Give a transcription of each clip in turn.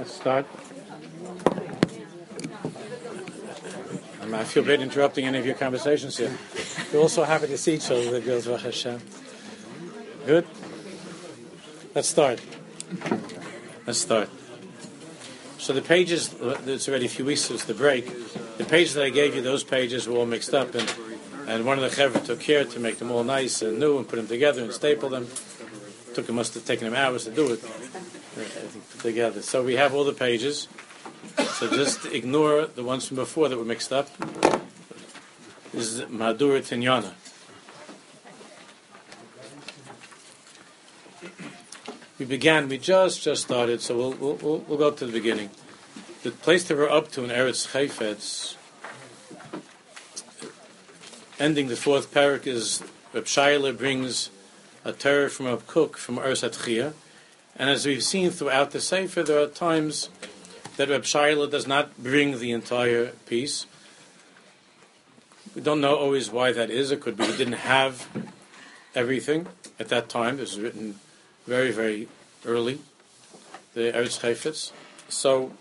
Let's start. Um, I feel bad interrupting any of your conversations here. We're also happy to see each other, the girls, Baruch Hashem. Good? Let's start. Let's start. So the pages, it's already a few weeks since the break, the pages that I gave you, those pages were all mixed up, and, and one of the chevra took care to make them all nice and new and put them together and staple them. Took it must have taken him hours to do it. Together. So we have all the pages. So just ignore the ones from before that were mixed up. This is Madura Tinyana. We began, we just just started, so we'll, we'll, we'll, we'll go to the beginning. The place that we're up to in Eretz Chayfetz, ending the fourth parak, is Reb Shaila brings a terror from a cook from Eretz Atchiyah. And as we've seen throughout the Sefer, there are times that Reb Shaila does not bring the entire piece. We don't know always why that is. It could be he didn't have everything at that time. This was written very, very early, the Eretz Chayfetz. So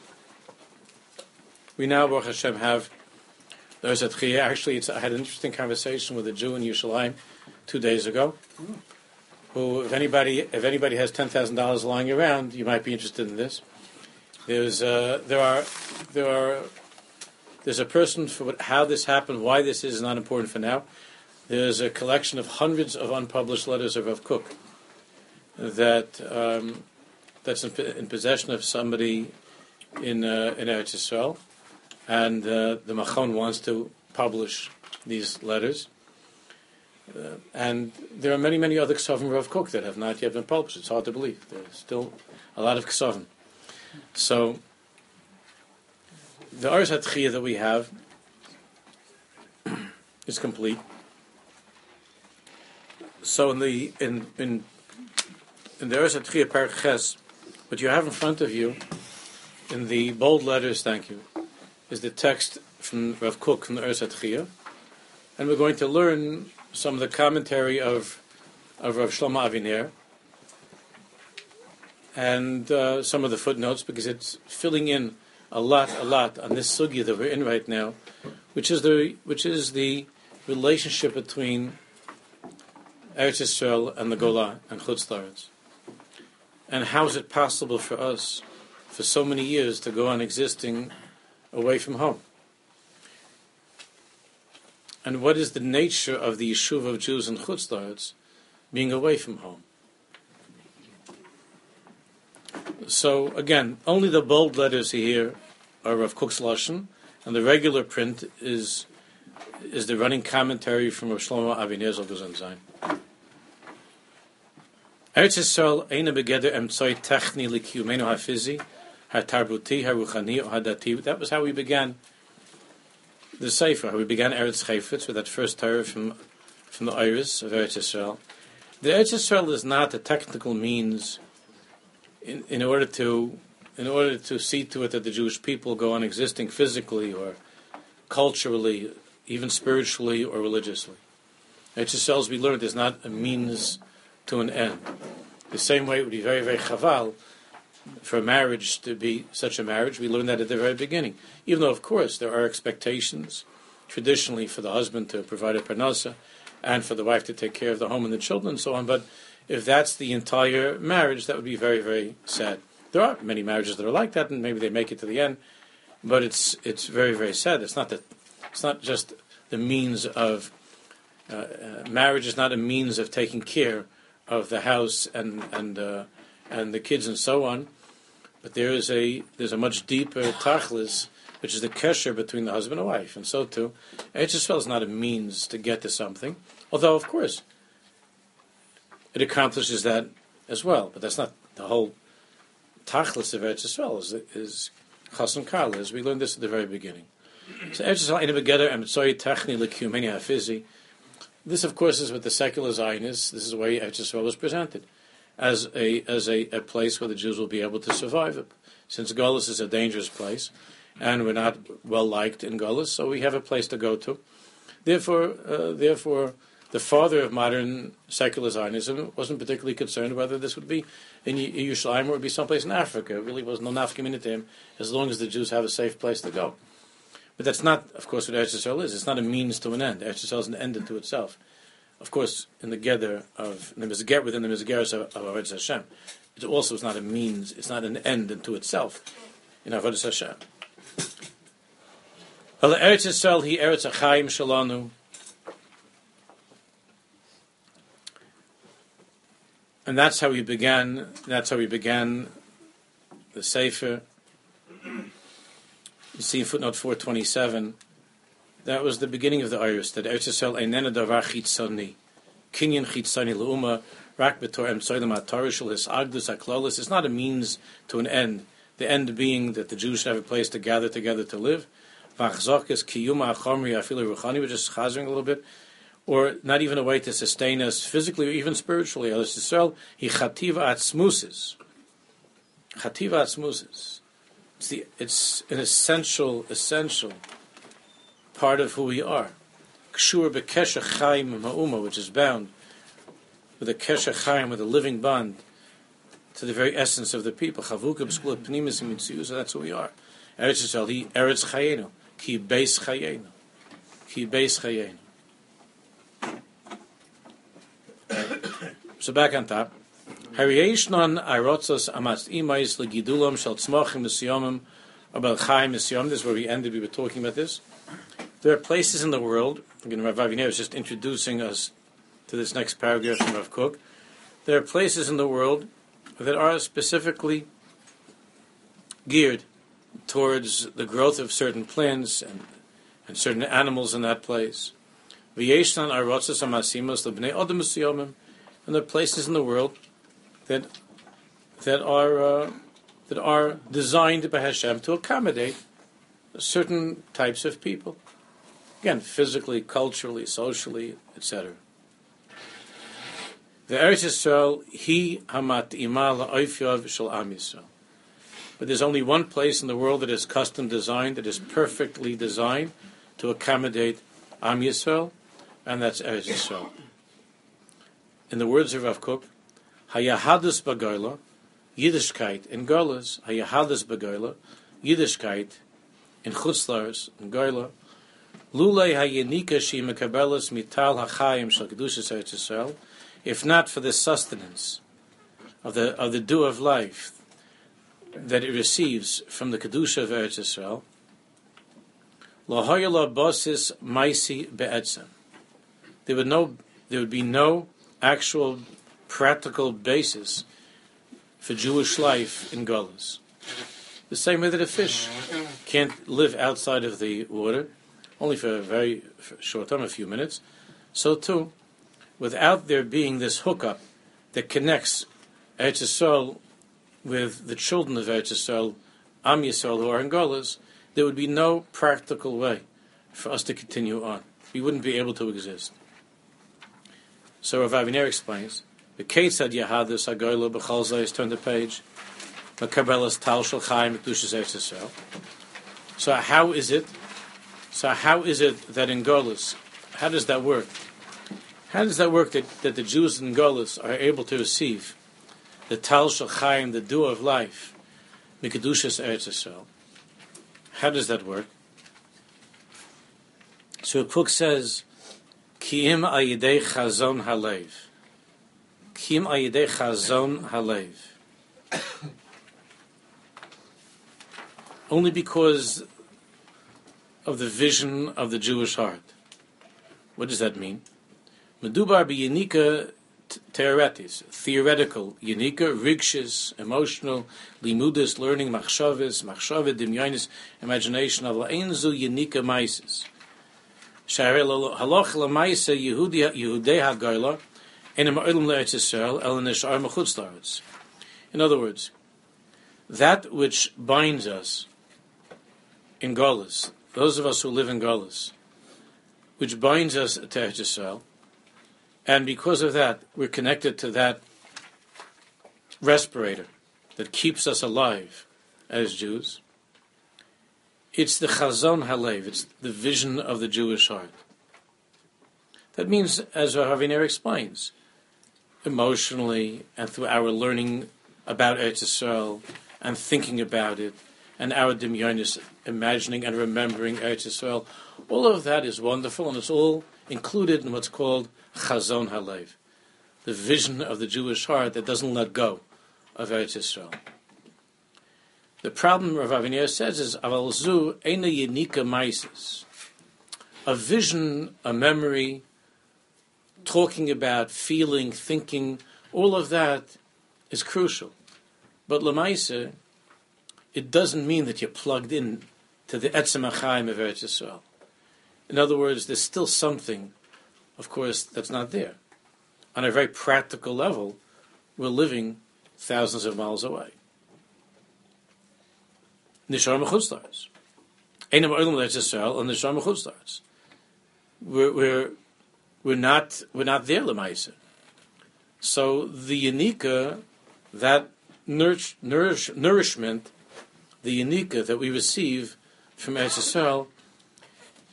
we now, Baruch Hashem, have at Chiyah. Actually, I had an interesting conversation with a Jew in Yerushalayim two days ago who, if anybody, if anybody has ten thousand dollars lying around, you might be interested in this. There's, uh, there are, there are, there's a person for what, how this happened, why this is not important for now. There's a collection of hundreds of unpublished letters of Rav Kook that um, that's in, in, possession of somebody in uh, in Eretz Yisrael, and uh, the Machon wants to publish these letters. Uh, and there are many, many other Ksavim Rav Kook that have not yet been published. It's hard to believe. There's still a lot of Ksavim. So, the Ars HaTchiyah that we have is complete. So in the in in in the Ars HaTchiyah Parak Ches, what you have in front of you, in the bold letters, thank you, is the text from Rav Kook from the Ars HaTchiyah, and we're going to learn some of the commentary of of Rav Shlomo Aviner and uh, some of the footnotes because it's filling in a lot, a lot on this sugya that we're in right now, which is the which is the relationship between Eretz Yisrael and the Golan and Chutz Laretz. And how is it possible for us, for so many years, to go on existing away from home? And what is the nature of the yeshuv of Jews in Chutz being away from home? So again, only the bold letters here are of Kook's Lashon, and the regular print is is the running commentary from Rav Shlomo Aviner Zolgazan Zayin. Eretz Yisrael eina begeder techni likiyumenu hafizi, ha-tarbuti, ha-ruchani. That was how we began the Sefer. We began Eretz Chayfetz with that first Torah from from the Iris of Eretz Yisrael. The Eretz Yisrael is not a technical means in, in order to in order to see to it that the Jewish people go on existing physically or culturally, even spiritually or religiously. Eretz Yisrael, as we learned, is not a means to an end. The same way it would be very, very chaval for marriage to be such a marriage. We learned that at the very beginning. Even though, of course, there are expectations traditionally for the husband to provide a parnasa and for the wife to take care of the home and the children and so on. But if that's the entire marriage, that would be very, very sad. There are many marriages that are like that, and maybe they make it to the end. But it's it's very, very sad. It's not that it's not just the means of uh, uh, marriage is not a means of taking care of the house and and uh, and the kids and so on. But there is a there's a much deeper tachlis, which is the kesher between the husband and wife, and so too, Eretz Yisrael is not a means to get to something. Although, of course, it accomplishes that as well. But that's not the whole tachlis of Eretz Yisrael. Is, is chasam kal, as we learned this at the very beginning. So Eretz Yisrael together and techni lekumeni hafizi. This, of course, is what the secular Zionists. This is the way Eretz Yisrael was presented as a as a, a place where the Jews will be able to survive. it. Since Golis is a dangerous place, and we're not well liked in Golis, so we have a place to go to. Therefore, uh, therefore, the father of modern secular Zionism wasn't particularly concerned whether this would be in Yerushalayim or would be someplace in Africa. It really was no nafkamina to him as long as the Jews have a safe place to go. But that's not, of course, what Eretz Yisrael is. It's not a means to an end. Eretz Yisrael is an end unto itself. Of course, in the gather of the Mizger, within the Mizgeres of, of Avodah Hashem, it also is not a means. It's not an end unto itself in Avodah Hashem. Eretz Yisrael, he Eretz Achayim Shalanu. And that's how we began. That's how we began the Sefer. You see in footnote 427, that was the beginning of the Iris, that Eretz Yisrael einena davar chitzoni, kinyan chitzoni leuma, rak betor em tzoylam atarishal his agdus aklolis. It's not a means to an end. The end being that the Jews should have a place to gather together to live. Vachzok is kiyuma achomri afilu ruchani, we're just chazing a little bit or not even a way to sustain us physically or even spiritually. Eretz Yisrael, he chativa atzmusis. Chativa atzmusis. It's, the, it's an essential, essential part of who we are. Kshur bekesha chaim ma'uma, which is bound with a kesha chaim, with a living bond to the very essence of the people. Chavuka b'skula pnimis mitzius, so that's who we are. Eretz Yisrael, Eretz chayenu, ki beis chayenu, ki beis chayenu. So back on top. Hariyeshnon Irotzos Amas Imais Legidulam Shal Tzmochim Misyomim about Chaim Misyom. This is where we ended. We were talking about this. There are places in the world. Again, Rav Aviner is just introducing us to this next paragraph from Rav Kook. There are places in the world that are specifically geared towards the growth of certain plants and, and certain animals in that place. And there are places in the world that that are uh, that are designed by Hashem to accommodate certain types of people. Again, physically, culturally, socially, etc. The Eretz Yisrael, he hamat imal oifyav shel am Yisrael. But there's only one place in the world that is custom designed, that is perfectly designed to accommodate Am Yisrael, and that's Eretz Yisrael in the words of Rav Kook, Hayahadus Bagoila, Yiddishkeit in Golas, Hayahadus Bagoila, Yiddishkeit in Chutzlars, in Goila, Lulei Hayenika Shi Mekabelas Mital Hachayim Shal Kedushas Eretz Yisrael, if not for the sustenance of the of the dew of life that it receives from the kedusha of Eretz Yisrael, Lahoyala Bosis Maisi Be'etzem. There would no there would be no actual practical basis for Jewish life in Golus. The same way that a fish can't live outside of the water, only for a very short time, a few minutes, so too, without there being this hookup that connects Eretz Yisrael with the children of Eretz Yisrael, Am Yisrael, who are in Golus, there would be no practical way for us to continue on. We wouldn't be able to exist. So Rav Aviner explains, the Ketzad Yahadus Agoylo B'chol Zayis, turned the page, Makabelas Tal Shel Chaim Eretz So how is it, so how is it that in Golis, how does that work? How does that work that, that the Jews in Golis are able to receive the Tal Shel Chaim, the dew of life, Mikadushas Eretz Yisrael? How does that work? So Kook says, Kim ayidei chazon halev. Kim ayidei chazon halev. Only because of the vision of the Jewish heart. What does that mean? Medubar biyanika theoretis, theoretical, yanika, rigshis, emotional, limudis, learning, machshavis, machshavid, dimyonis, imagination of la'enzu yanika maisis. Halach lemaisa Yehudi Yehudei Hagoyla in a Ma'ilim Le'etz Yisrael El Nishar Mechutz In other words, that which binds us in Golis, those of us who live in Golis, which binds us to Eretz Yisrael, and because of that, we're connected to that respirator that keeps us alive as Jews. It's the Chazon Halev, it's the vision of the Jewish heart. That means, as Raviner explains, emotionally and through our learning about Eretz Yisrael and thinking about it, and our dimyonis, imagining and remembering Eretz Yisrael, all of that is wonderful, and it's all included in what's called Chazon Halev, the vision of the Jewish heart that doesn't let go of Eretz Yisrael. The problem Rav Aviner says is aval zu ena yenika maises. A vision, a memory, talking about, feeling, thinking, all of that is crucial. But lemaisa, it doesn't mean that you're plugged in to the etzem achayim of Eretz Yisrael. In other words, there's still something, of course, that's not there. On a very practical level, we're living thousands of miles away. Nishar Mechutzlars. Einam Olam Eretz Yisrael and Nishar Mechutzlars. We're, we're, we're not, we're not there, Lemaisa. So the Yanika, that nourish, nourish, nourishment, the Yanika that we receive from Eretz Yisrael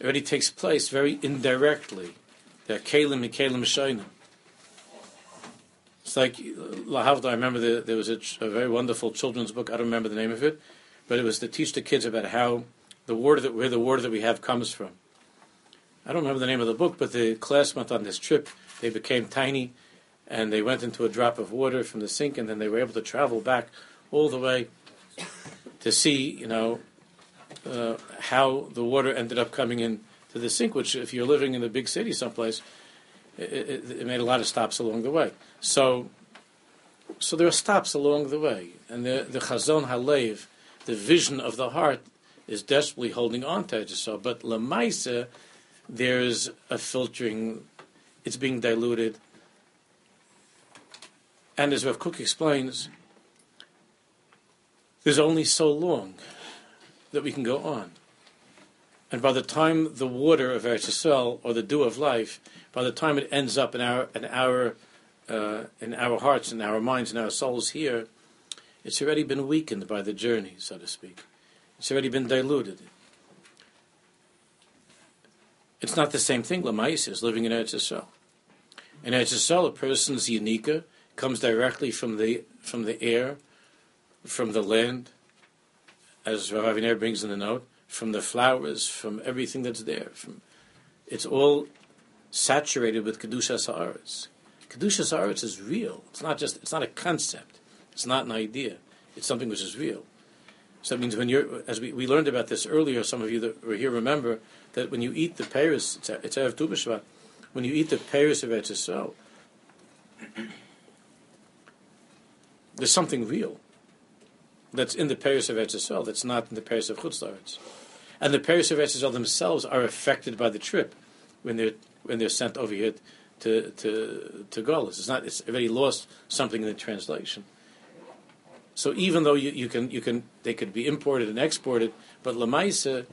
already takes place very indirectly. They're Kalim and Kalim Shainim. It's like uh, Lahavda. I remember the, there was a, a, very wonderful children's book. I don't remember the name of it, but it was to teach the kids about how the water that where the water that we have comes from. I don't remember the name of the book, but the class went on this trip. They became tiny, and they went into a drop of water from the sink, and then they were able to travel back all the way to see, you know, uh, how the water ended up coming in to the sink. Which, if you're living in a big city someplace, it, it, it made a lot of stops along the way. So, so there are stops along the way, and the the Chazon Halev, the vision of the heart, is desperately holding on to it. So, but Lamaisa, there's a filtering; it's being diluted. And as Rav Kook explains, there's only so long that we can go on. And by the time the water of Eretz Yisrael, or the dew of life, by the time it ends up in our in our uh, in our hearts, in our minds, in our souls here, it's already been weakened by the journey, so to speak. It's already been diluted. It's not the same thing. Lamais is living in Eretz Yisrael. In Eretz Yisrael, a person's unika comes directly from the from the air, from the land, as Rav Aviner brings in the note, from the flowers, from everything that's there. From it's all saturated with kedushas haaretz. Kedushas haaretz is real. It's not just. It's not a concept. It's not an idea. It's something which is real. So that means when you're, as we, we learned about this earlier, some of you that were here remember that when you eat the Paris, it's, it's Erev Tu when you eat the Paris of Eretz there's something real that's in the Paris of Eretz that's not in the Paris of Chutz And the Paris of Eretz themselves are affected by the trip when they're when they're sent over here to to to Golis. It's not. It's already lost something in the translation. So even though you, you can you can they could be imported and exported, but lemaisa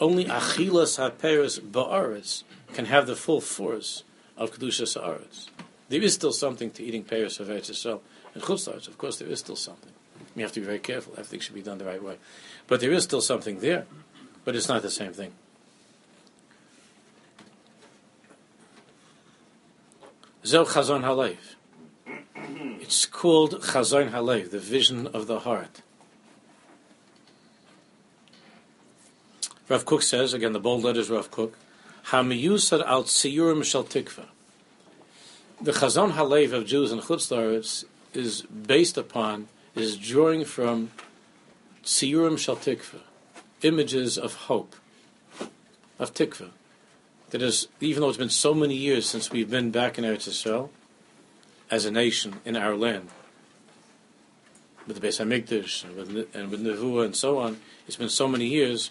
only achilas haperes ba'aretz can have the full force of kedusha sa'aretz. There is still something to eating pears of Eretz Yisrael and chutzlaretz. Of course, there is still something. You have to be very careful. Everything should be done the right way. But there is still something there, but it's not the same thing. Zel Chazon Halev. It's called Chazon Halev, the vision of the heart. Rav Kook says, again, the bold letters Rav Kook, Hamiyusad al Tziyurim Shal Tikva. The Chazon Halev of Jews and Chutzlaritz is based upon is drawing from Tziyurim Shal Tikva, images of hope, of Tikva. That is, even though it's been so many years since we've been back in Eretz Yisrael, as a nation in our land, with the Beis Hamikdash and with, and with Nevuah and so on, it's been so many years,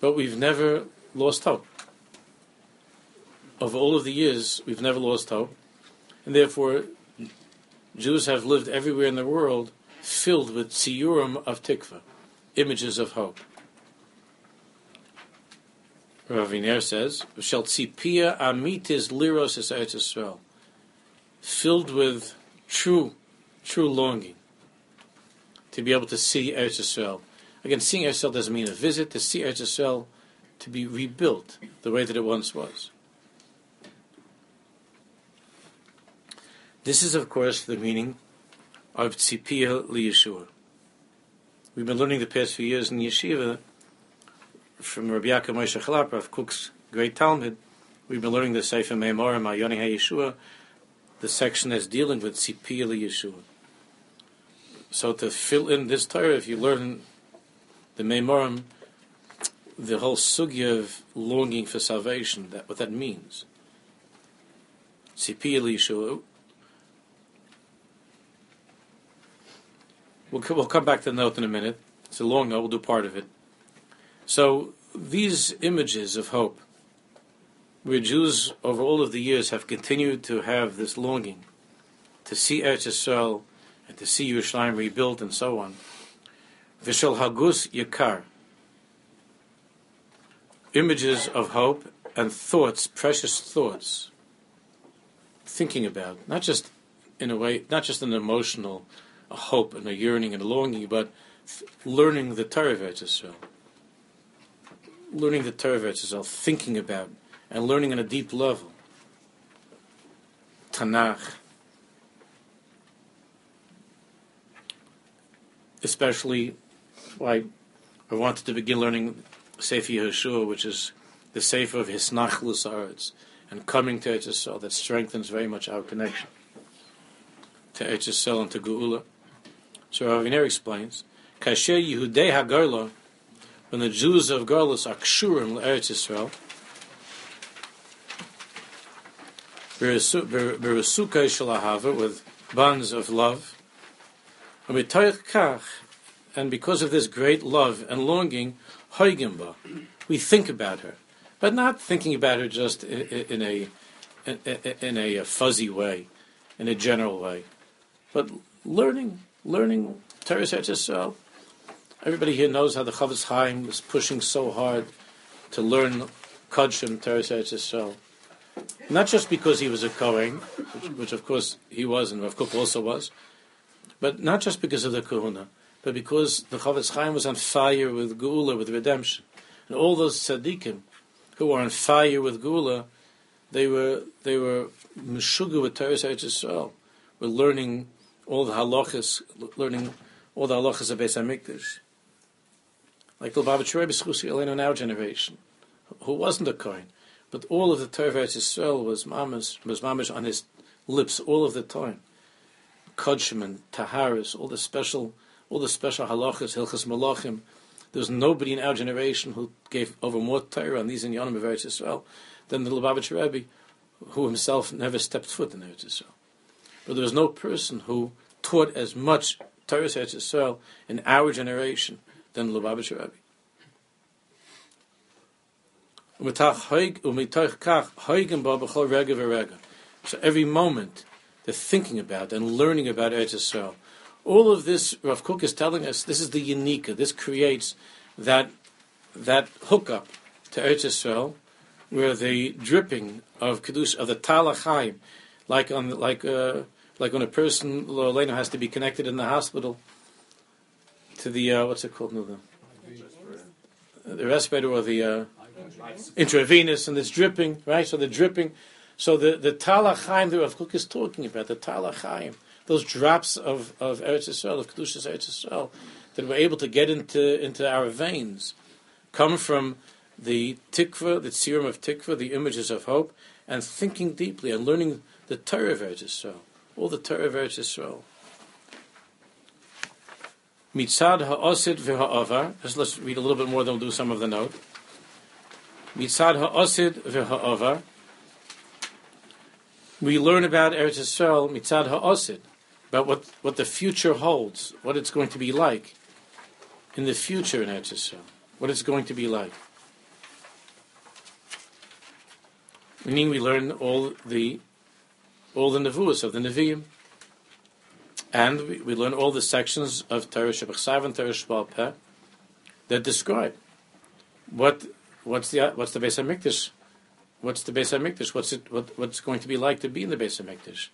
but we've never lost hope. Of all of the years, we've never lost hope, and therefore Jews have lived everywhere in the world filled with tziyurim of tikva, images of hope. Rav Viner says, "Shall tzipia amitis liros es Yisrael," filled with true, true longing to be able to see Eretz Yisrael. Again, seeing Eretz doesn't mean a visit. To see Eretz to be rebuilt the way that it once was. This is, of course, the meaning of Tzipiyah Liyeshua. We've been learning the past few years in Yeshiva from Rabbi Yaakov Moshe of Kook's great talmid. We've been learning the Sefer Mei Marom Mayoni HaYeshua, the section that's dealing with Tzipiyah Liyeshua. So to fill in this Torah, if you learn the Mei Marom, the whole sugya of longing for salvation, that what that means. Tzipiyah Liyeshua, We'll, we'll come back to the note in a minute. It's a long note. We'll do part of it. So these images of hope, where Jews over all of the years have continued to have this longing to see Eretz Yisrael and to see Yerushalayim rebuilt and so on. Vishal Hagus Yakar. Images of hope and thoughts, precious thoughts, thinking about, not just in a way, not just an emotional a hope and a yearning and a longing, but learning the Torah of Israel. Learning the Torah of Israel, thinking about and learning on a deep level. Tanakh. Especially, I, I wanted to begin learning Sefer Yehoshua, which is the Sefer of Hisnachlus Aretz, and coming to Eretz Yisrael, that strengthens very much our connection to Eretz Yisrael and to Geula. So Raviner explains, Kasher Yehudei HaGolah, when the Jews of Golus are kshurim l'Eretz Yisrael, Beresukai Shalahava, with bonds of love, and because of this great love and longing, Hoigimba, we think about her, but not thinking about her just in a in a fuzzy way, in a general way, but learning learning Torah Eretz Yisrael. Everybody here knows how the Chofetz Chaim was pushing so hard to learn Kodshim Torah Yisrael. Not just because he was a Kohen, which, which, of course he was, and Rav Kook also was, but not just because of the Kahuna, but because the Chofetz Chaim was on fire with Gula, with redemption. And all those tzaddikim who were on fire with Gula, they were they were meshuga with Torah Yisrael, were learning all the halachas, learning all the halachas of Beis Hamikdash. Like the Lubavitch Rebbe Schusi in our generation, who wasn't a Kohen, but all of the Torah Yisrael was mamish, was mamish on his lips all of the time. Kodshim and Taharis, all the special, all the special halachas, Hilchas Malachim. There was nobody in our generation who gave over more Torah on these in Yonim of Eretz Yisrael than the Lubavitch Rebbe, who himself never stepped foot in Eretz Yisrael. But there was no person who taught as much Torah Yisrael in our generation than Lubavitcher Rebbe. So every moment they're thinking about and learning about Eretz Yisrael. All of this, Rav Kook is telling us, this is the unique. This creates that that hookup to Eretz Yisrael, where the dripping of kedusha of the Talachayim, like on like uh, like when a person Lorena has to be connected in the hospital to the uh, what's it called? No, the, the respirator or the uh, intravenous, and it's dripping, right? So the dripping. So the the talachaim that Rav Kook is talking about, the talachaim, those drops of of Eretz Yisrael, of kedushas Eretz Yisrael, that we're able to get into into our veins, come from the tikva, the serum of tikva, the images of hope, and thinking deeply and learning the Torah of Eretz Yisrael all the Torah of Eretz Yisrael. Mitzad ha'osid v'ha'avar. Just let's read a little bit more, then we'll do some of the note. Mitzad ha'osid v'ha'avar. We learn about Eretz Yisrael, mitzad ha'osid, about what, what the future holds, what it's going to be like in the future in Eretz Yisrael, what it's going to be like. Meaning we learn all the all the nevuas of the Nevi'im. And we, we, learn all the sections of Torah Shabbat and Torah Shebal Peh that describe what what's the what's the Beis Hamikdash, what's the Beis Hamikdash, what's it what, what's going to be like to be in the Beis Hamikdash.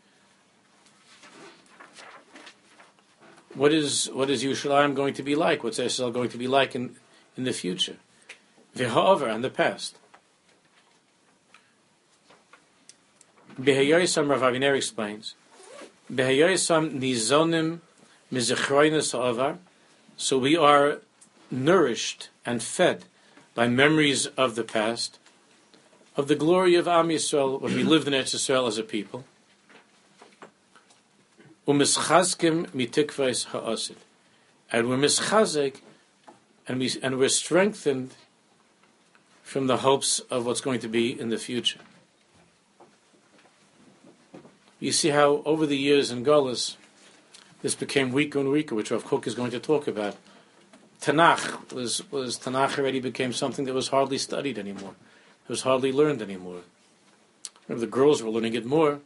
What is what is Yerushalayim going to be like? What's Israel going to be like in in the future? V'ha'over and the past. Behayoisam Rav Aviner explains Behayoisam nizonim mizechroinus avar. So we are nourished and fed by memories of the past, of the glory of Am Yisrael when we lived in Eretz Yisrael as a people. Umischazkim mitikvais ha'asid. And we're mischazik, and, we, and we're strengthened from the hopes of what's going to be in the future. You see how over the years in Golis, this became weaker and weaker, which Rav Kook is going to talk about. Tanakh was, was Tanakh already became something that was hardly studied anymore. It was hardly learned anymore. Remember, the girls were learning it more.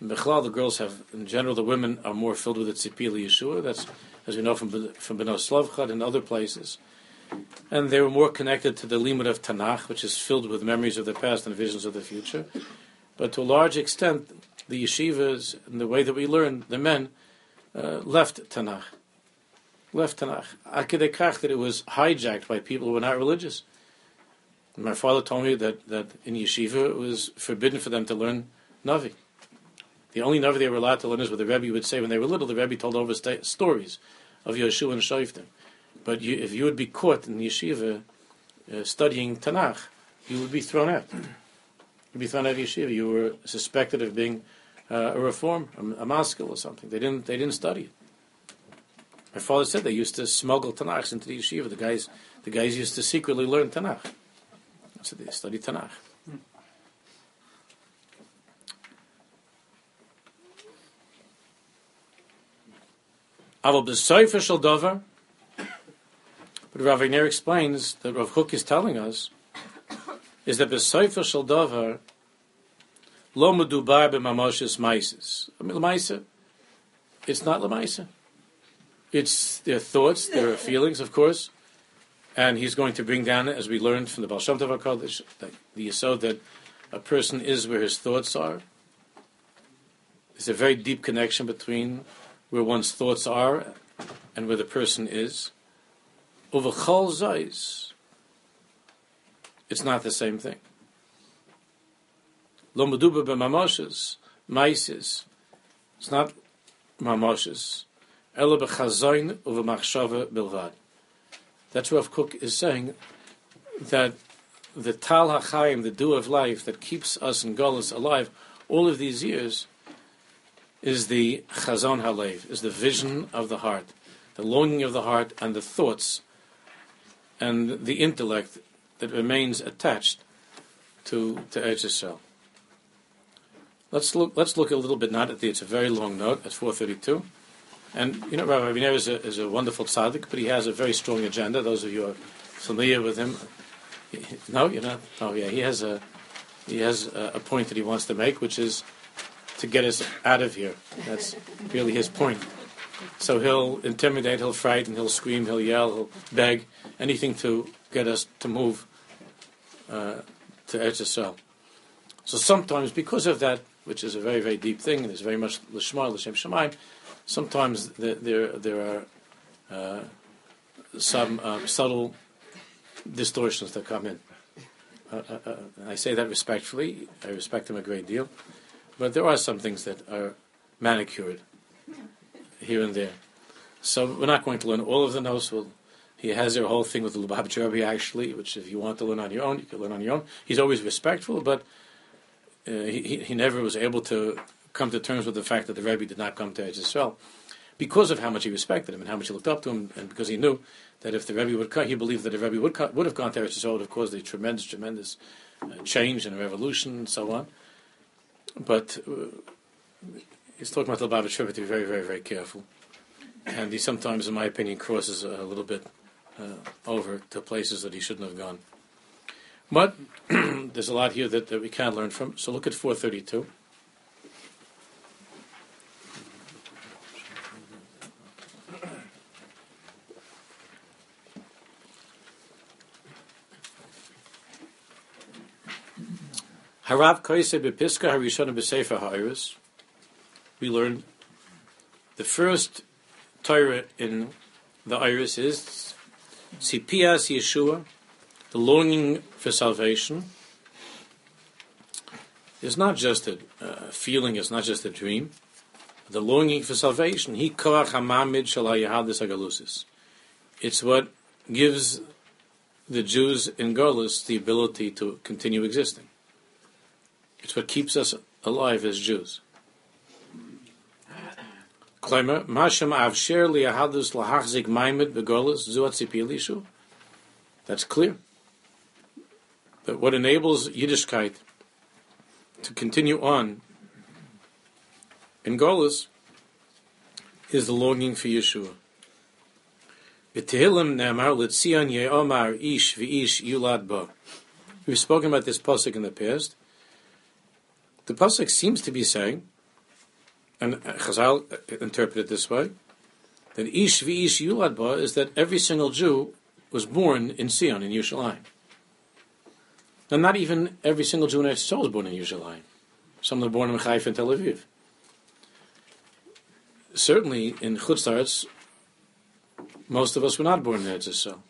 In the girls have, in general, the women are more filled with the Tzipiyah Liyeshua. That's, as we know from, from Beno Slavchad and other places. And they were more connected to the limit of Tanakh, which is filled with memories of the past and visions of the future. But to a large extent, the yeshivas and the way that we learn, the men, uh, left Tanakh. Left Tanakh. Akidekach that it was hijacked by people who were not religious. My father told me that, that in yeshiva it was forbidden for them to learn Navi. The only Navi they were allowed to learn is what the Rebbe would say when they were little. The Rebbe told over st- stories of Yeshua and Shoftim. But you, if you would be caught in yeshiva uh, studying Tanakh, you would be thrown out. You'd be thrown out of yeshiva. You were suspected of being uh, a reform, a, a maskil or something. They didn't. They didn't study it. My father said they used to smuggle Tanakh into the yeshiva. The guys, the guys used to secretly learn Tanakh. So they study Tanakh. Shel. But Rav Einer explains that Rav Kook is telling us is that b'soifer shel lo medubar b'mamoshes maises. I mean, lemaisa, it's not lemaisa. It's their thoughts, their feelings, of course, and he's going to bring down, as we learned from the Baal Shem Tov HaKadosh, the, the Yisod that a person is where his thoughts are. There's a very deep connection between where one's thoughts are and where the person is. Over zayis, it's not the same thing. Lo meduba b'mamoshes, maisis. It's not mamoshes. Ela b'chazoin uva machshava bilvad. That's Rav Kook is saying, that the tal hachayim, the dew of life that keeps us in Golis alive all of these years, is the chazon halev, is the vision of the heart, the longing of the heart, and the thoughts, and the intellect that remains attached to to Eretz Yisrael. Let's look. Let's look a little bit. Not at the. It's a very long note. At four thirty-two, and you know Rabbi Aviner is a, is a wonderful tzaddik, but he has a very strong agenda. Those of you are familiar with him, no, you're not. Oh yeah, he has a he has a, a point that he wants to make, which is to get us out of here. That's really his point. So he'll intimidate, he'll frighten, he'll scream, he'll yell, he'll beg, anything to get us to move uh, to Eretz Yisrael. So sometimes, because of that, which is a very, very deep thing, there's very much Lishma, Lishem Shemaim, sometimes there, there, there are uh, some uh, subtle distortions that come in. Uh, uh, uh, I say that respectfully. I respect him a great deal. But there are some things that are manicured here and there. So we're not going to learn all of the notes. We'll, he has a whole thing with the Lubavitcher Rebbe, actually, which if you want to learn on your own, you can learn on your own. He's always respectful, but uh, he, he never was able to come to terms with the fact that the Rebbe did not come to Israel because of how much he respected him and how much he looked up to him, and because he knew that if the Rebbe would come, he believed that the Rebbe would, come, would have gone to Israel, it would have caused a tremendous, tremendous uh, change and a revolution and so on. But uh, he's talking about the Lubavitch Rebbe to be very, very, very careful. And he sometimes, in my opinion, crosses a little bit uh, over to places that he shouldn't have gone. But there's a lot here that, that we can learn from. So look at 432. Harav Bepiska Harishon Besefer. We learned the first Torah in the Iris is Tzipias Yeshua, the longing for salvation. It's not just a uh, feeling, it's not just a dream. the longing for salvation, he agalusis. It's what gives the Jews in Golis the ability to continue existing. It's what keeps us alive as Jews. Lahachzik That's clear. That what enables Yiddishkeit to continue on in Golis is the longing for Yeshua. We've spoken about this pasuk in the past. The pasuk seems to be saying, and Chazal interpret it this way, that ish v'ish yulad ba is that every single Jew was born in Sion in Yerushalayim. Now, not even every single Jew in Israel was born in Yerushalayim. Some were born in Haifa and Tel Aviv certainly in Chutzlaretz, most of us were not born in Eretz Yisrael.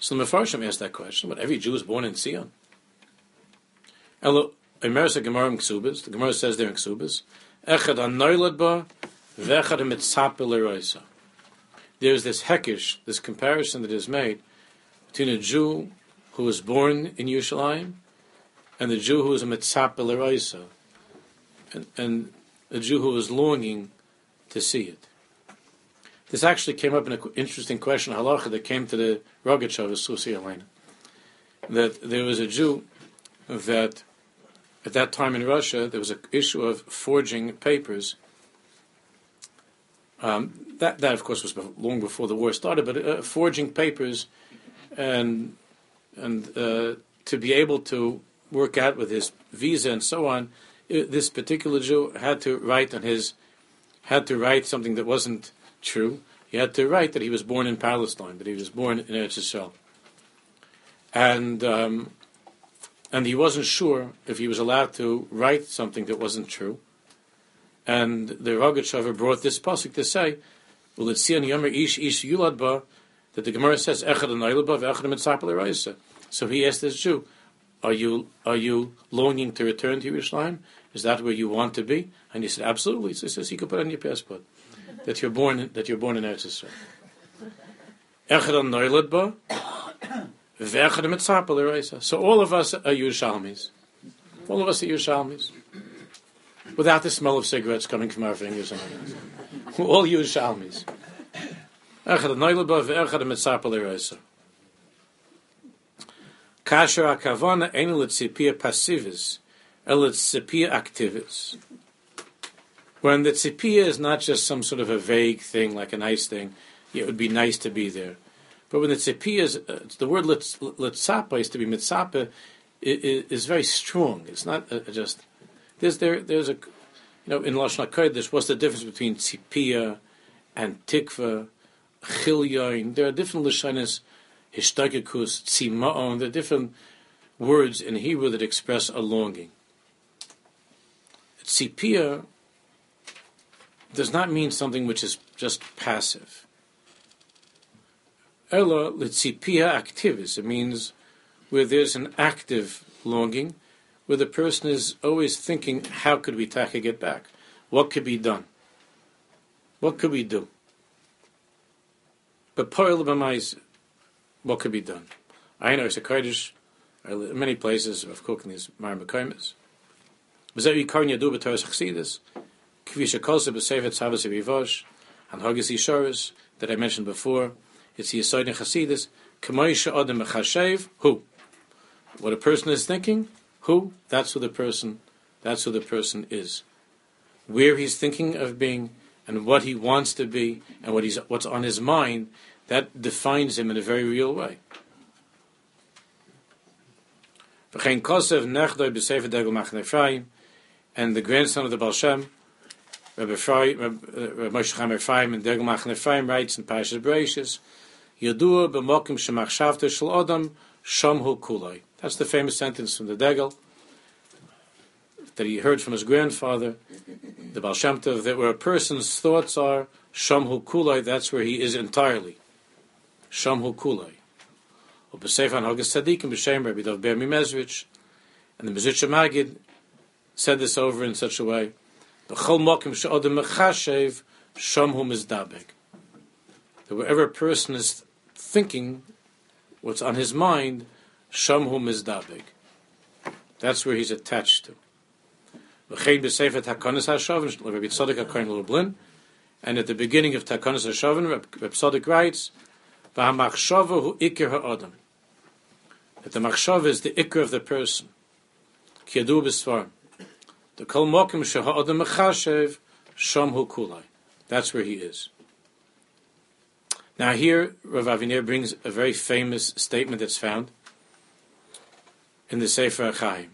So the Mefarshim asked that question, but every Jew is born in Ksubas, the Gemara says there in Ksubas, Echad anoilad ba, vechad mitzapel There's this hekish, this comparison that is made between a Jew who was born in Yerushalayim and the Jew who was a mitzap b'leroisa, and, and a Jew who was longing to see it. This actually came up in an interesting question, halacha, that came to the Rogachev of Susi Elena. That there was a Jew that, at that time in Russia, there was an issue of forging papers. Um, that, that, of course, was long before the war started, but uh, forging papers and, and uh, to be able to work out with his visa and so on, this particular Jew had to write on his had to write something that wasn't true. He had to write that he was born in Palestine, that he was born in Eretz Yisrael, and um, and he wasn't sure if he was allowed to write something that wasn't true. And the Rogachover brought this pasuk to say, "Well, it's Sion Yomer Ish Ish Yulad Ba," that the Gemara says Echad Anoilad Ba V'Echad So he asked this Jew, are you are you longing to return to Yerushalayim? Is that where you want to be? And he said, absolutely. So he says, you can put on your passport that you're born that you're born in Eretz Yisrael. So all of us are Yerushalmis. All of us are Yerushalmis. Without the smell of cigarettes coming from our fingers and all Yerushalmis. Echad anoilad ve'echad mitzapel Kasher akavana ein litzipia passivis, elitzipia activis. When the tzipia is not just some sort of a vague thing, like a nice thing, it would be nice to be there. But when the tzipia is, uh, the word litzapa is to be mitzapa, is, is very strong. It's not uh, just, there's, there, there's a, you know, in Lashon HaKodesh, what's the difference between tzipia and tikva, chilyoin? There are different lashonis hishtagikus, tzima'on, the different words in Hebrew that express a longing. Tzipia does not mean something which is just passive. Ella litzipia activis, it means where there's an active longing, where the person is always thinking, how could we take get back? What could be done? What could we do? But Poil what could be done? I know it's a Kurdish, many places of cooking these Mar Mekaimis. V'zeh yikar yadu b'toras chassidus, kvi shekolse b'sefer tzavas yivosh, and hagis yishoris, that I mentioned before, it's the Yisoid in Chassidus, k'moy she'odem mechashev, who? What a person is thinking, who? That's who the person, that's who the person is. Where he's thinking of being, and what he wants to be, and what he's, what's on his mind, that defines him in a very real way. And the grandson of the Baal Shem, Rabbi uh, Moshe Chaim Ephraim, and Degel Machne Ephraim writes in Parashas Bereishis, Yadua b'mokim shemachshavta shel odam shamhu kulai. That's the famous sentence from the Degel that he heard from his grandfather, the Baal Shem Tov, that where a person's thoughts are, shamhu kulai, that's where he is entirely. Shamhu Kulai. And the Mezritch Magid said this over in such a way. That wherever a person is thinking what's on his mind, shom hu mizdabek. That's where he's attached to. And at the beginning of Takonis HaShavin, Rabbi Tzadok writes, V'hamachshava hu ikir ha'odem. That the machshava is the ikir of the person. Ki yadu b'svar. The kol mokim sheha'odem mechashev, shom hu kulai. That's where he is. Now here, Rav Aviner brings a very famous statement that's found in the Sefer Chaim.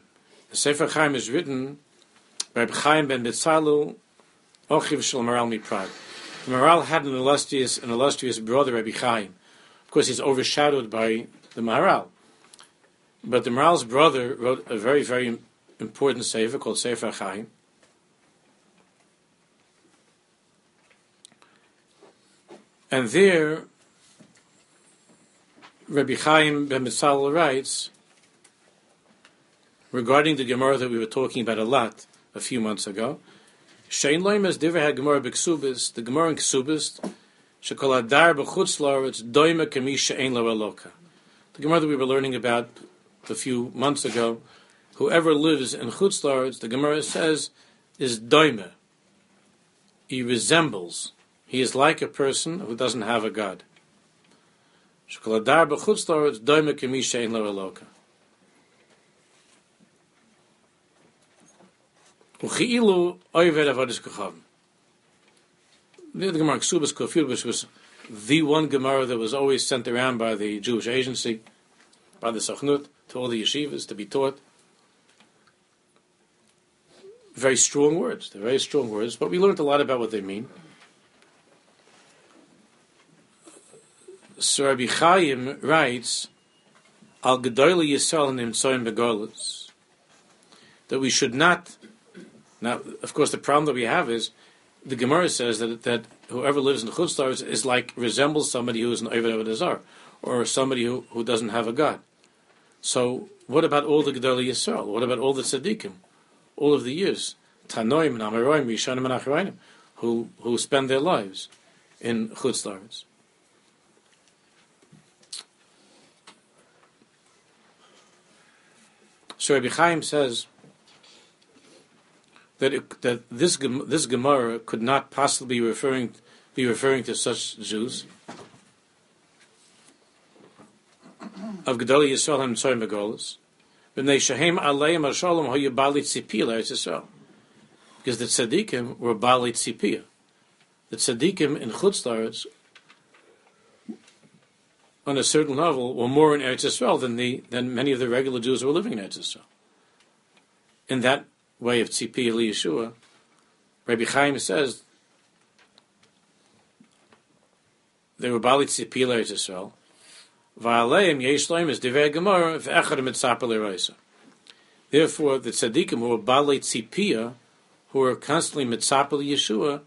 The Sefer Chaim is written by Chaim ben Bitzalu, Ochiv Shel Maharal MiPrag. Maral had an illustrious, an illustrious brother, Rabbi Chaim. Of course, he's overshadowed by the Maharal. But the Maharal's brother wrote a very, very important sefer called Sefer Chaim. And there, Rabbi Chaim ben Mitzal writes regarding the Gemara that we were talking about a lot a few months ago. Shein loimes diver ha Gemara b'ksubis, the Gemara in Ksubis, shekol adar b'chutz la'aretz doime kemi she'ein loeloka. The Gemara that we were learning about a few months ago, whoever lives in chutz la'aretz, the Gemara says, is doime. He resembles. He is like a person who doesn't have a God. Shekol adar b'chutz la'aretz doime kemi she'ein lo Avodas kachavim. The Gemara Ksubas Kofir, which was the one Gemara that was always sent around by the Jewish Agency, by the Sachnut, to all the yeshivas to be taught. Very strong words. They're very strong words, but we learned a lot about what they mean. So Rabbi Chaim writes, Al Gedoyle Yisrael Nimtsoim Begolas, that we should not now, of course, the problem that we have is the Gemara says that that whoever lives in the Chutzlars is like resembles somebody who is an Ovid Azar, or somebody who, who doesn't have a God. So, what about all the Gedali Yisrael? What about all the Tzaddikim? All of the years, Tanoim and Amaroim, Yishanim and Acharainim, who who spend their lives in Chutzlars. So Rabbi Chaim says that it, that this this Gemara could not possibly be referring be referring to such Jews of Gedali Yisrael and Tzoy Megolis, b'nei Shehem Aleim Hashalom Hoyu Bali Tzipiyah Yisrael, because the tzaddikim were Bali Tzipiyah. The tzaddikim in Chutzlaretz, on a certain level, were more in Eretz Yisrael than the than many of the regular Jews who were living in Eretz Yisrael. In that way of Tzipiyah Liyeshua, Rabbi Chaim says they were Bali Tzipi Eli Yisrael. Va'aleim is divrei Gemara eroisa. Therefore, the tzaddikim who were Bali Tzipia, who are constantly mitzapel Yeshua,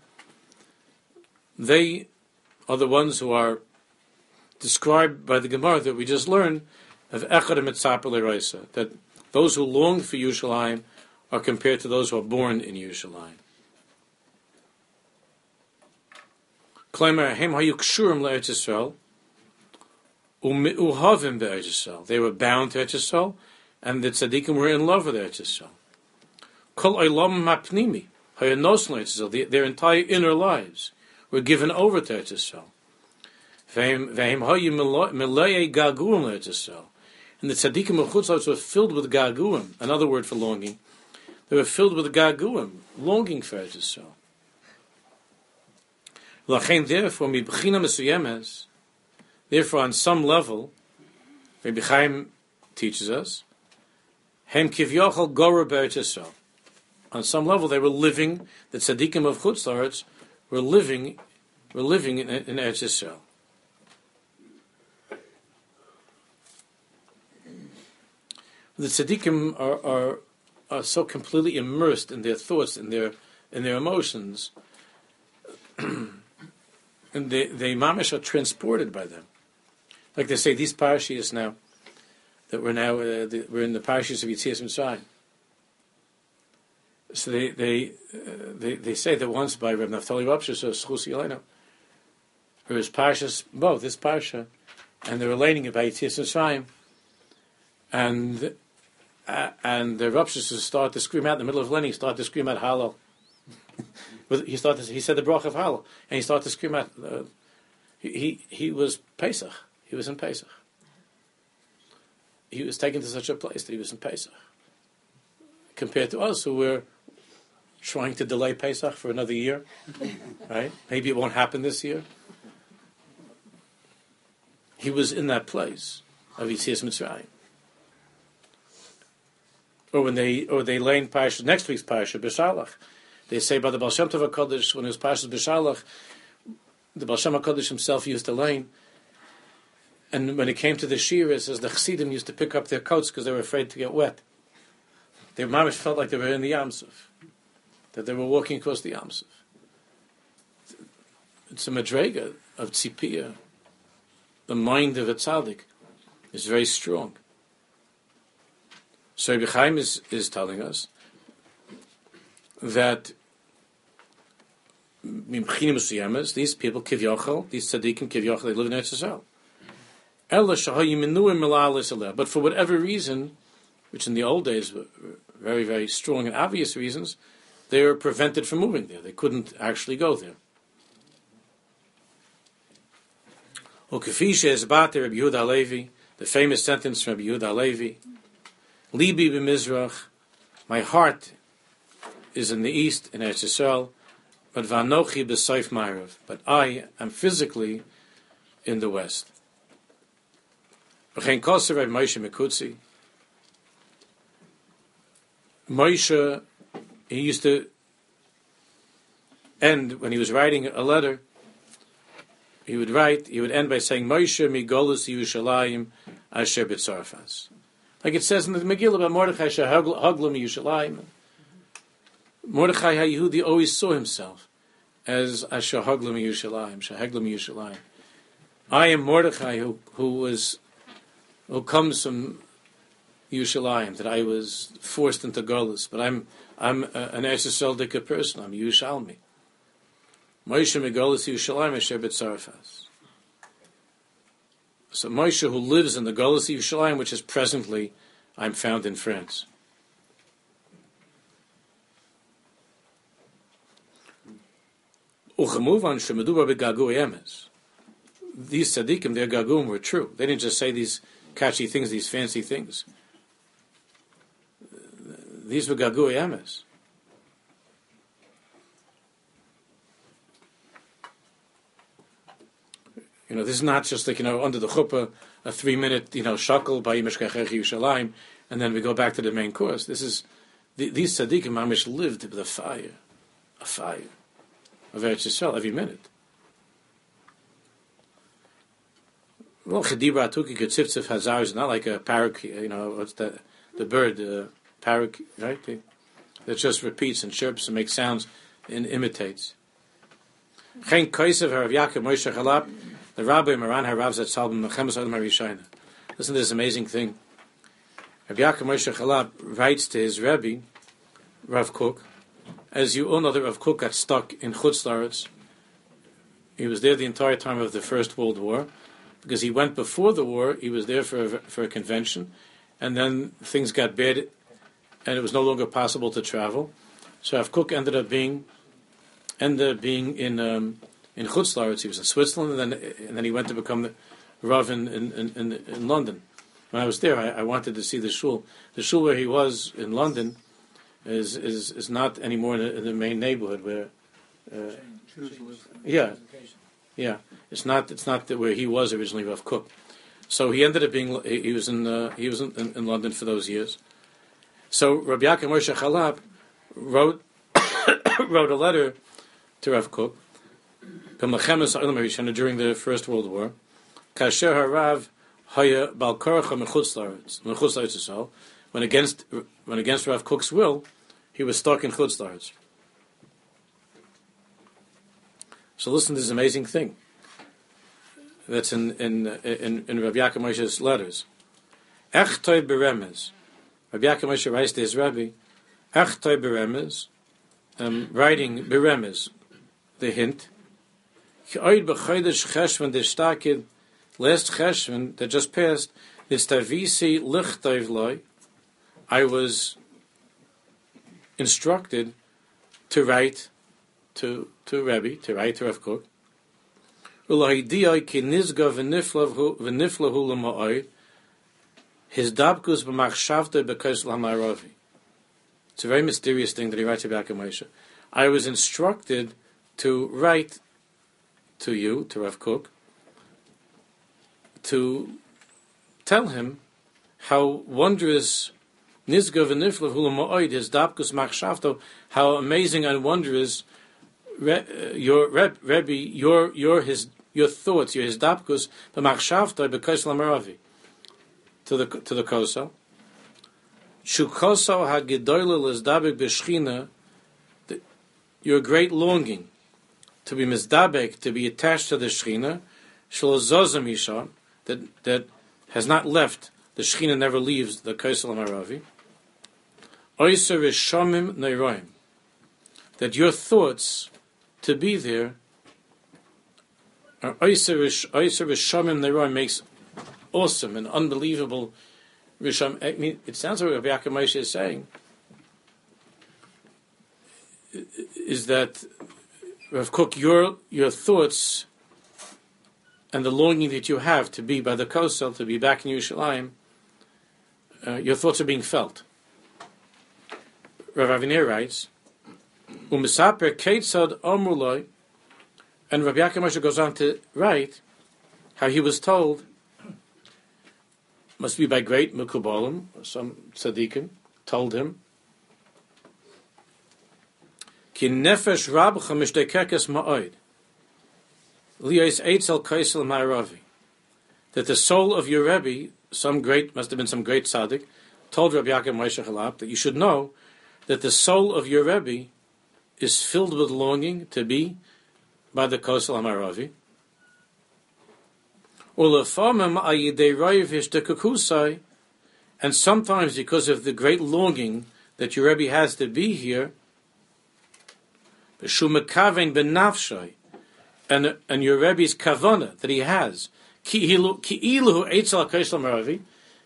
they are the ones who are described by the Gemara that we just learned of echad mitzapel that those who long for Yerushalayim are compared to those who are born in Yerushalayim. They were bound to Eretz Yisrael, and the tzaddikim were in love with Eretz Yisrael. Their entire inner lives were given over to Eretz Yisrael. And the tzaddikim of Chutzlars were filled with gaguim, another word for longing, they were filled with gaguim, longing for Eretz Yisrael. Lachein therefore, mibchina mesuyemes, therefore on some level, Rabbi Chaim teaches us, hem kivyochel gora Yisrael. On some level, they were living. The tzaddikim of Chutzlaretz were living, were living in, in Eretz Yisrael. The tzaddikim are, are are so completely immersed in their thoughts and their in their emotions, and they they mamish are transported by them. Like they say, these parashiyas now, that we're now uh, the, we're in the parashas of Yitzias Mitzrayim. So they they, uh, they they say that once by Reb Naftali Rapshas or Schus Yelena, or his parashas both this parsha, and they're relating about Yitzias Mitzrayim, and uh, and the Rapshas start to scream out in the middle of Lenny, start to scream out Hallel. he started. He said the brach of Hallel, and he started to scream out. Uh, he he was Pesach. He was in Pesach he was taken to such a place that he was in Pesach. Compared to us, who were trying to delay Pesach for another year, right? Maybe it won't happen this year. He was in that place of Yitzias Mitzrayim. Or when they, or they lay in Parsha, next week's Parsha, Beshalach, they say by the Baal Shem Tov HaKadosh, when it was Parsha Beshalach, the Baal Shem HaKadosh himself used to lane and when it came to the Shira, it says the Chassidim used to pick up their coats because they were afraid to get wet. Their mamish felt like they were in the Yamsuf, that they were walking across the Yamsuf. It's a madrega of tzipia. The mind of a tzaddik is very strong. So Rabbi Chaim is, is telling us that these people, kivyochel, these tzaddikim, kivyochel, they live in Eretz. But for whatever reason, which in the old days were very, very strong and obvious reasons, they were prevented from moving there. They couldn't actually go there. The famous sentence from Rabbi Yehuda Levi, Libi b'mizrach, my heart is in the east, in Eretz Yisrael, but vanochi b'soif ma'arav, but I am physically in the west. V'chein kosev Rav Moshe Mekutzi. Moshe, he used to end, when he was writing a letter, he would write, he would end by saying, Moshe migolus Yerushalayim asher b'tzarfas. Like it says in the Megillah about Mordechai shehaglam Yerushalayim. Mordechai HaYehudi always saw himself as asher haglam Yerushalayim, shehaglam Yerushalayim. I am Mordechai who, who was who comes from Yerushalayim, that I was forced into Golis, but I'm I'm uh, an Eretz person. I'm Yerushalmi. Moshe Megolis Yerushalayim Asher B'Tzarfas. So Moshe, who lives in the Golis Yerushalayim, which is presently I'm found in France. These tzaddikim, their gagum were true. They didn't just say these catchy things, these fancy things. These were Gagui Emes. You know, this is not just like, you know, under the chuppah, a three minute, you know, shackle by Yimeshkechech Yerushalayim, and then we go back to the main course. This is, the, these tzaddikim mamish lived with a fire, a fire of Eretz Yisrael every minute. Well, Chedibra Atuki Ketzivtziv Hazar is not like a parrot, you know, what's the, the bird, uh, the parrot, right? That just repeats and chirps and makes sounds and imitates. Chen Kaisev Harav Yaakov Moshe Charlap, the Rabbi Maran Harav Zatzal Mechemes Adam Harishayna. Listen to this amazing thing. Rabbi Yaakov Moshe Charlap writes to his Rebbe, Rav Kook, as you all know that Rav Kook got stuck in Chutz He was there the entire time of the First World War because he went before the war. He was there for a, for a convention, and then things got bad, and it was no longer possible to travel. So Rav Kook ended up being ended up being in um, in Chutzlaritz. He was in Switzerland, and then and then he went to become the Rav in in, in, in London. When I was there, I, I, wanted to see the shul. The shul where he was in London is is, is not anymore in the, in the main neighborhood where. Uh, yeah, yeah, it's not. It's not where he was originally, Rav Kook. So he ended up being. He was in. Uh, he was in, in, in, London for those years. So Rabbi Yaakov Moshe Charlap wrote wrote a letter to Rav Kook during the First World War. Kasher harav haya balkorcha mechutz mechutz When against when against Rav Kook's will, he was stuck in Chutz So listen to this amazing thing that's in in in, in Rav Yaakov Moshe's letters. Echtoi beremez. Rabbi Yaakov Moshe writes to his Rabbi, Echtoi beremez, um, writing beremez, the hint. Oid b'chodesh cheshvan de last cheshvan that just passed, is tavisi loy. I was instructed to write to to Rebbe, to write to Rav Kook. His dabkus b'machshavte b'kos l'hamaravi. It's a very mysterious thing that he writes about Moshe. I was instructed to write to you, to Rav Kook, to tell him how wondrous Nizga v'nifla hula his dabkus machshavto, how amazing and wondrous re, uh, your Reb, Rebbe, your your his your thoughts, your his dabkus b'machshavto b'kos l'hamaravi to the to the kosa. Shukoso hagedoyle lezdabek b'shchina. Your great longing to be mizdabek, to be attached to the shchina, shalozozam isha, that that has not left. The shchina never leaves the kosa l'maravi. Oyser v'shomim neiroim. That your thoughts to be there. Uh, oyser v'shomim neiroim makes awesome and unbelievable Risham. I mean, it sounds like what Yaakov is saying is that Rav Kook, your your thoughts and the longing that you have to be by the Kosel, to be back in Yerushalayim, uh, your thoughts are being felt. Rav Aviner writes, "Umisaper Ketzad Omruloi," and Rav Yaakov goes on to write how he was told must be by great Mukubalim, some tzaddikim, told him, Ki nefesh rabcha ma'oid, eitzel kaisel ma'aravi, that the soul of your Rebbe, some great, must have been some great tzaddik, told Rabbi Yaakov Moshe Charlap that you should know that the soul of your Rebbe is filled with longing to be by the Kosel Hamaravi, and sometimes because of the great longing that your Rebbe has to be here, and and your Rebbe's kavana that he has, ki'ilu eitzel kaisel maravi,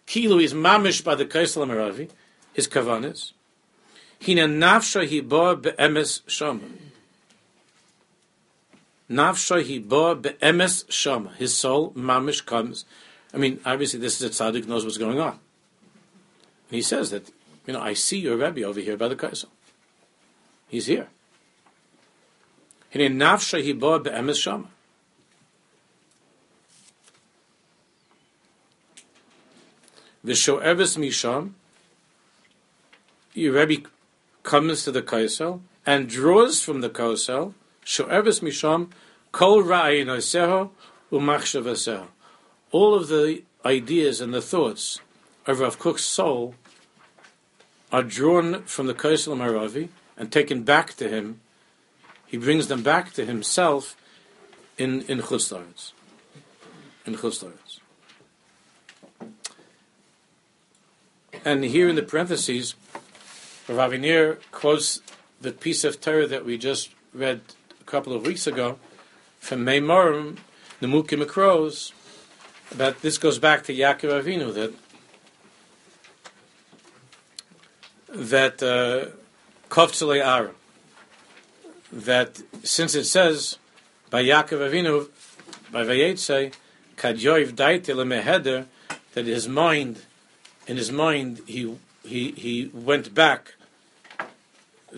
ki'ilu is mamish by the kaisel maravi, his kavanas. Hina nafsha hi bo be'emes shama. Nafsha hiba be'emes shama. His soul, mamish, comes. I mean, obviously, this is a tzaddik knows what's going on. And he says that, you know, I see your Rebbe over here by the Kaisel. He's here. Hine nafsha hiba be'emes shama. V'sho'eves misham, your Rebbe comes to the Kaisel and draws from the Kaisel Sho'eves misham kol ra'ayin umachshavaseho. All of the ideas and the thoughts of Rav Kook's soul are drawn from the Kaisel Maravi and taken back to him. He brings them back to himself in in Chutzlaritz. In Chutzlaritz. And here in the parentheses, Rav Aviner quotes the piece of Torah that we just read a couple of weeks ago from Meimorim, the Mukim Akros, about this goes back to Yaakov Avinu that that uh, Kovtzele Ara that since it says by Yaakov Avinu by Vayetze Kadyoiv Daite that his mind in his mind he he he went back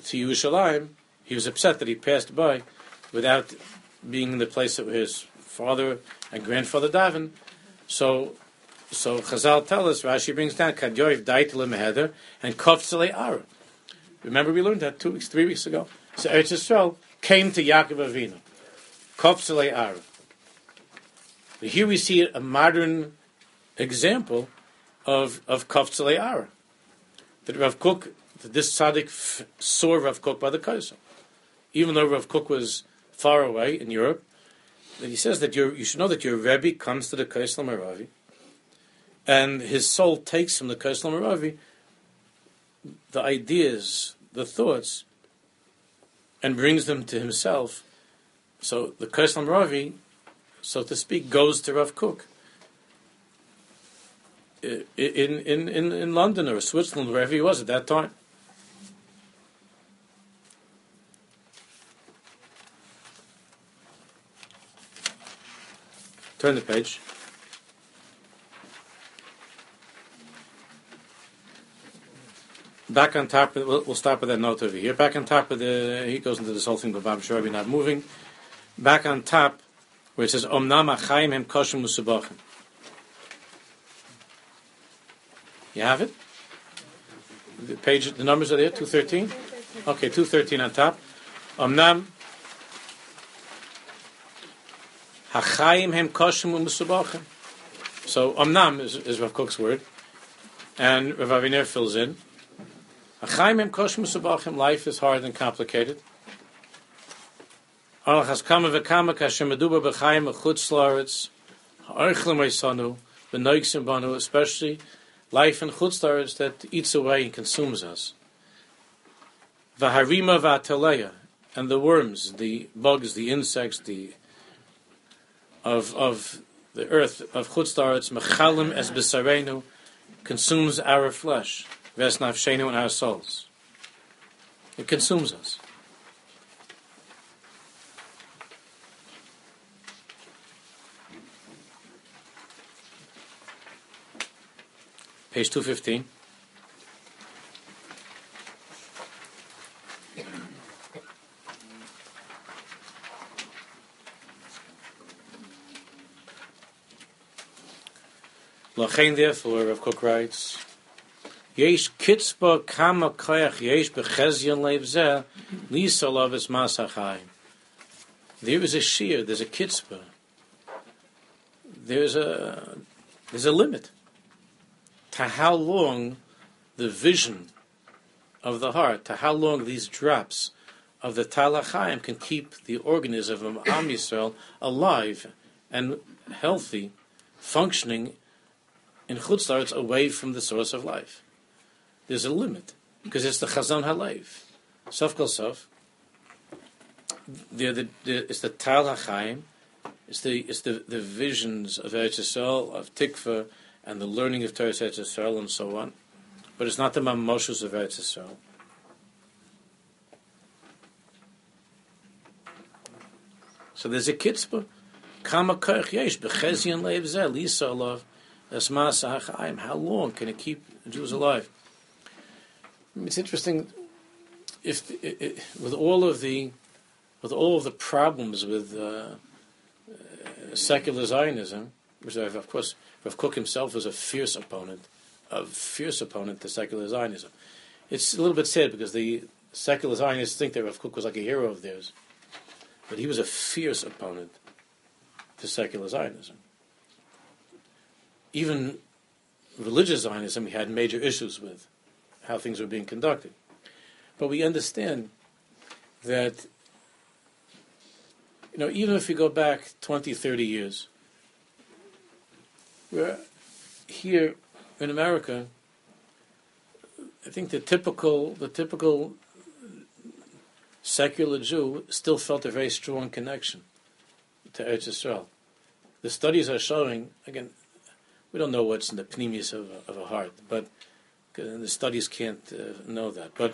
to Yerushalayim he was upset that he passed by without being in the place of his father and grandfather daven. So, so Chazal tell us, Rashi brings down Kadyoiv Meheder and Kovtzele Ara. Remember we learned that two weeks, three weeks ago. So Eretz Yisrael came to Yaakov Avinu. Kovtzele Ara. Here we see a modern example of of Kovtzele Ara. That Rav Kook, that this tzaddik saw Rav Kook by the Kaiser. Even though Rav Kook was far away in Europe, that he says that you should know that your Rebbe comes to the Kaisel Maravi, and his soul takes from the Keslam Ravi the ideas, the thoughts, and brings them to himself. So the Keslam Ravi, so to speak, goes to Rav Kook. In, in, in, in London or Switzerland, wherever he was at that time. Turn the page. Back on top, of, we'll, we'll stop with that note over here. Back on top of the, he goes into this whole thing, but i'm Bob Sharabi not moving. Back on top, where it says, Omnam achayim hem koshim musubachim. You have it? The page, the numbers are there, 213? Okay, 213 on top. Omnam hachayim hem koshim musubachim. So, Omnam is, is Rav Kook's word. And Rav Aviner fills in. Life is hard and complicated. Especially life in chutzlaretz that eats away and consumes us. And the worms, the bugs, the insects, the of of the earth of chutzlaretz mechalim es consumes our flesh. Vesnafshenu in our souls. It consumes us. Page 215. Lachain therefore, Rav Kook writes, Yesh kitzba kama koyach yesh bechezyon lev lisa lavis masachayim. There is a shear, there's a kitzba. There's a, there's a limit to how long the vision of the heart, to how long these drops of the talachayim can keep the organism of Am Yisrael alive and healthy, functioning in chutzlaritz away from the source of life there's a limit because it's the Chazon Halev. Sof kol sof. The, the, the, it's the Tal HaChaim. It's the it's the, the visions of Eretz Yisrael, of Tikva, and the learning of Torah Eretz Yisrael, and so on. But it's not the Mamoshus of Eretz Yisrael. So there's a kitzpah. Kama koich yesh b'chezion leiv zeh lisa alav ha'chaim. How long can it keep Jews alive? It's interesting if it, it, with all of the with all of the problems with uh, uh, secular Zionism, which I've, of course Rav Kook himself was a fierce opponent, a fierce opponent to secular Zionism. It's a little bit sad because the secular Zionists think that Rav Kook was like a hero of theirs, but he was a fierce opponent to secular Zionism. Even religious Zionism he had major issues with how things were being conducted. But we understand that, you know, even if you go back 20, 30 years, we're here in America, I think the typical, the typical secular Jew still felt a very strong connection to Eretz Yisrael. The studies are showing, again, we don't know what's in the pneumius of of a heart, but the studies can't uh, know that. But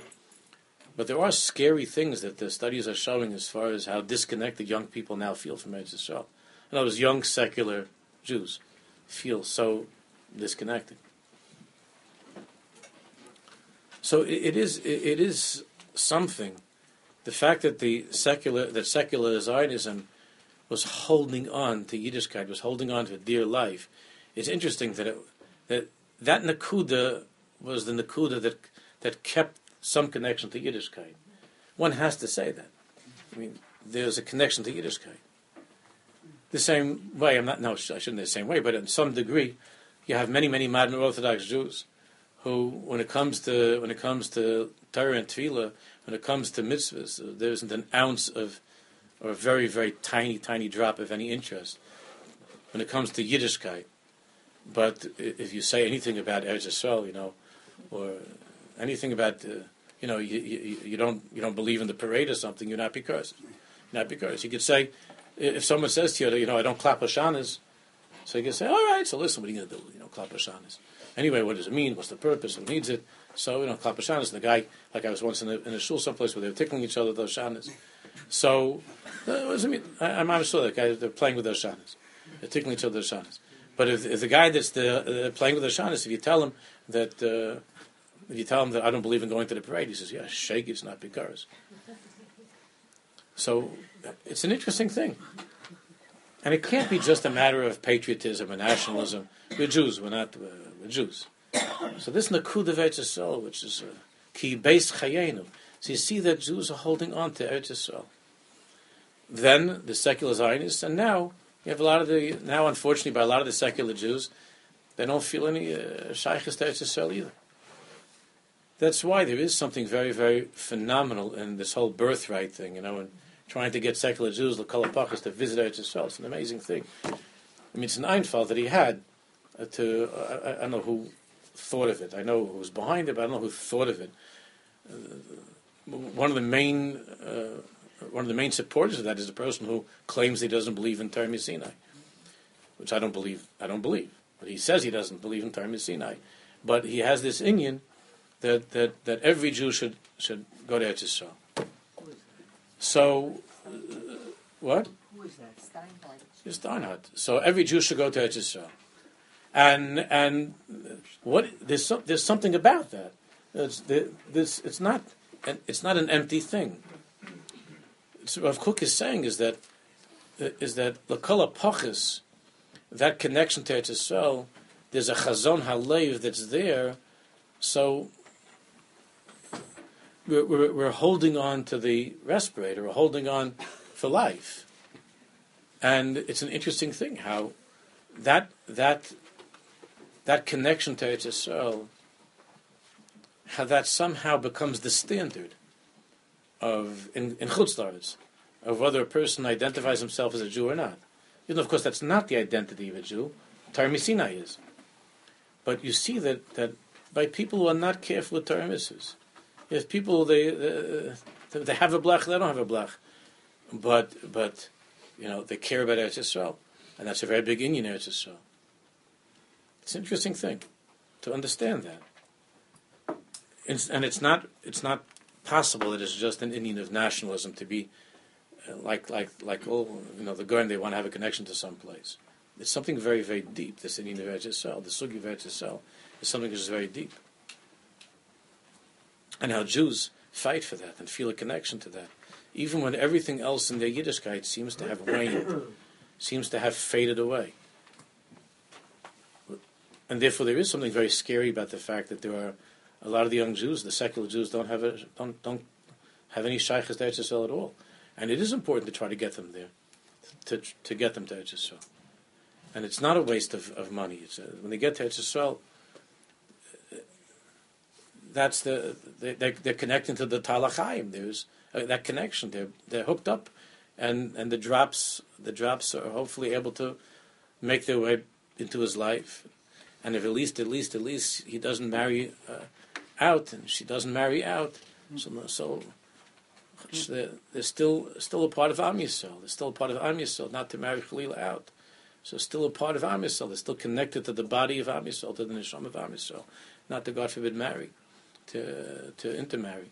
but there are scary things that the studies are showing as far as how disconnected young people now feel from Eretz Yisrael. Other words, young secular Jews feel so disconnected. So it, it is it, it is something. The fact that the secular that secular Zionism was holding on to Yiddishkeit, was holding on to a dear life. It's interesting that it, that that nakuda was the Nakuda that, that kept some connection to Yiddishkeit. One has to say that. I mean, there's a connection to Yiddishkeit. The same way, I'm not, no, I shouldn't say the same way, but in some degree, you have many, many modern Orthodox Jews who, when it comes to, when it comes to Torah and Tefillah, when it comes to mitzvahs, there isn't an ounce of, or a very, very tiny, tiny drop of any interest. When it comes to Yiddishkeit, but if you say anything about Eretz Yisrael, you know, or anything about, uh, you know, you, you, you, don't you don't believe in the parade or something, you're not because, not because. You could say, if someone says to you, you know, I don't clap Hashanas, so you can say, all right, so listen, what are you going to do? You know, clap Hashanas. Anyway, what does it mean? What's the purpose? Who needs it? So, you know, clap Hashanas. The guy, like I was once in a, in a shul someplace where they were tickling each other, those Shanas. So, uh, what does it mean? I, I'm sure that guy, they're playing with those Shanas. They're tickling each other, with Shanas. But if, if the guy that's the, uh, playing with the Shanas, if you tell him that, uh, if you tell him that I don't believe in going to the parade, he says, yeah, shake it's not because. So it's an interesting thing. And it can't be just a matter of patriotism and nationalism. We're Jews, we're not, uh, we're Jews. So this Nakuda Eretz Yisrael, which is uh, Beis Chayenu. So you see that Jews are holding on to Eretz Yisrael. Then the secular Zionists, and now you have a lot of the, now unfortunately by a lot of the secular Jews, they don't feel any uh, to Eretz Yisrael either. That's why there is something very, very phenomenal in this whole birthright thing, you know, and trying to get secular Jews, the Kalapachas, to visit Eretz Yisrael. It's an amazing thing. I mean, it's an Einfall that he had uh, to, uh, I, I, don't know who thought of it. I know who was behind it, but I don't know who thought of it. Uh, one of the main uh, one of the main supporters of that is a person who claims he doesn't believe in Torah Sinai, which I don't believe. I don't believe, but he says he doesn't believe in Torah Sinai. But he has this inyan that, that, that every Jew should should go to Eretz Yisrael. So, uh, what? Who is that? Steinhardt. It's Steinhardt. So every Jew should go to Eretz Yisrael and and what there's some, there's something about that. It's this it's not it's not an empty thing. So what Kook is saying is that is that lakala pachis, that connection to Eretz Yisrael, there's a chazon halev that's there, so we're, we're, we're holding on to the respirator, we're holding on for life, and it's an interesting thing how that that that connection to Eretz Yisrael, how that somehow becomes the standard of in, in of whether a person identifies himself as a Jew or not. Even of course, that's not the identity of a Jew. Torah Sinai is. But you see that, that by people who are not careful with Torah if people they, uh, they have a blach, they don't have a blach, but but you know they care about Eretz Yisrael, and that's a very big inyan Eretz Yisrael. It's an interesting thing to understand that. It's, and it's not, it's not possible that it's just an inyan of nationalism to be uh, like, like, like all, you know, the Goyim, they want to have a connection to some place. It's something very, very deep, this inyan of Eretz Yisrael. The Sugi Eretz Yisrael is something which is very deep. And how Jews fight for that and feel a connection to that. Even when everything else in their Yiddishkeit seems to have waned, seems to have faded away and therefore there is something very scary about the fact that there are a lot of the young Jews, the secular Jews, don't have a, don't don't have any shaykhs to Eretz at all, and it is important to try to get them there, to to get them to Eretz and it's not a waste of, of money. It's a, when they get to Eretz that's the they, they're, they're connecting to the Talachayim. There's uh, that connection. They're they're hooked up, and and the drops the drops are hopefully able to make their way into his life and if at least, at least, at least he doesn't marry uh, out, and she doesn't marry out, so so they're, they're, still still a part of Am Yisrael. They're still a part of Am Yisrael, not to marry Khalila out. So still a part of Am Yisrael. They're still connected to the body of Am Yisrael, to the neshama of Am Yisrael, not to God forbid marry, to to intermarry.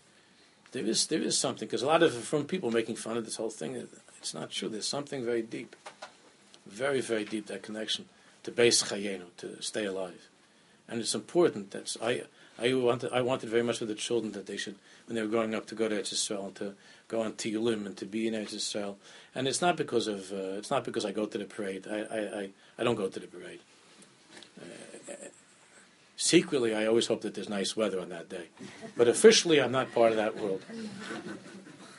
There is there is something because a lot of from people making fun of this whole thing. It's not true. There's something very deep, very very deep that connection to base chayenu, to stay alive. And it's important. That's I. I wanted. I wanted very much for the children that they should, when they were growing up, to go to Eretz Yisrael and to go on Tiyulim and to be in Eretz Yisrael. And it's not because of. Uh, it's not because I go to the parade. I. I. I, I don't go to the parade. Uh, secretly, I always hope that there's nice weather on that day, but officially, I'm not part of that world.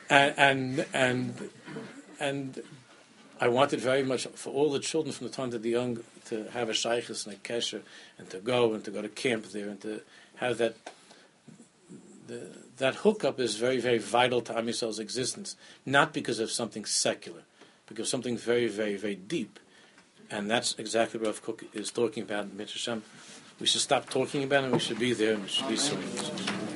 And and and, and I wanted very much for all the children from the time that the young to have a shaykhis and a kesher and to go and to go to camp there and to have that the, that hookup is very very vital to Am existence, not because of something secular, because something very very very deep. And that's exactly what Rav Kook is talking about in Mitzvah We should stop talking about it we should be there and we should be serving.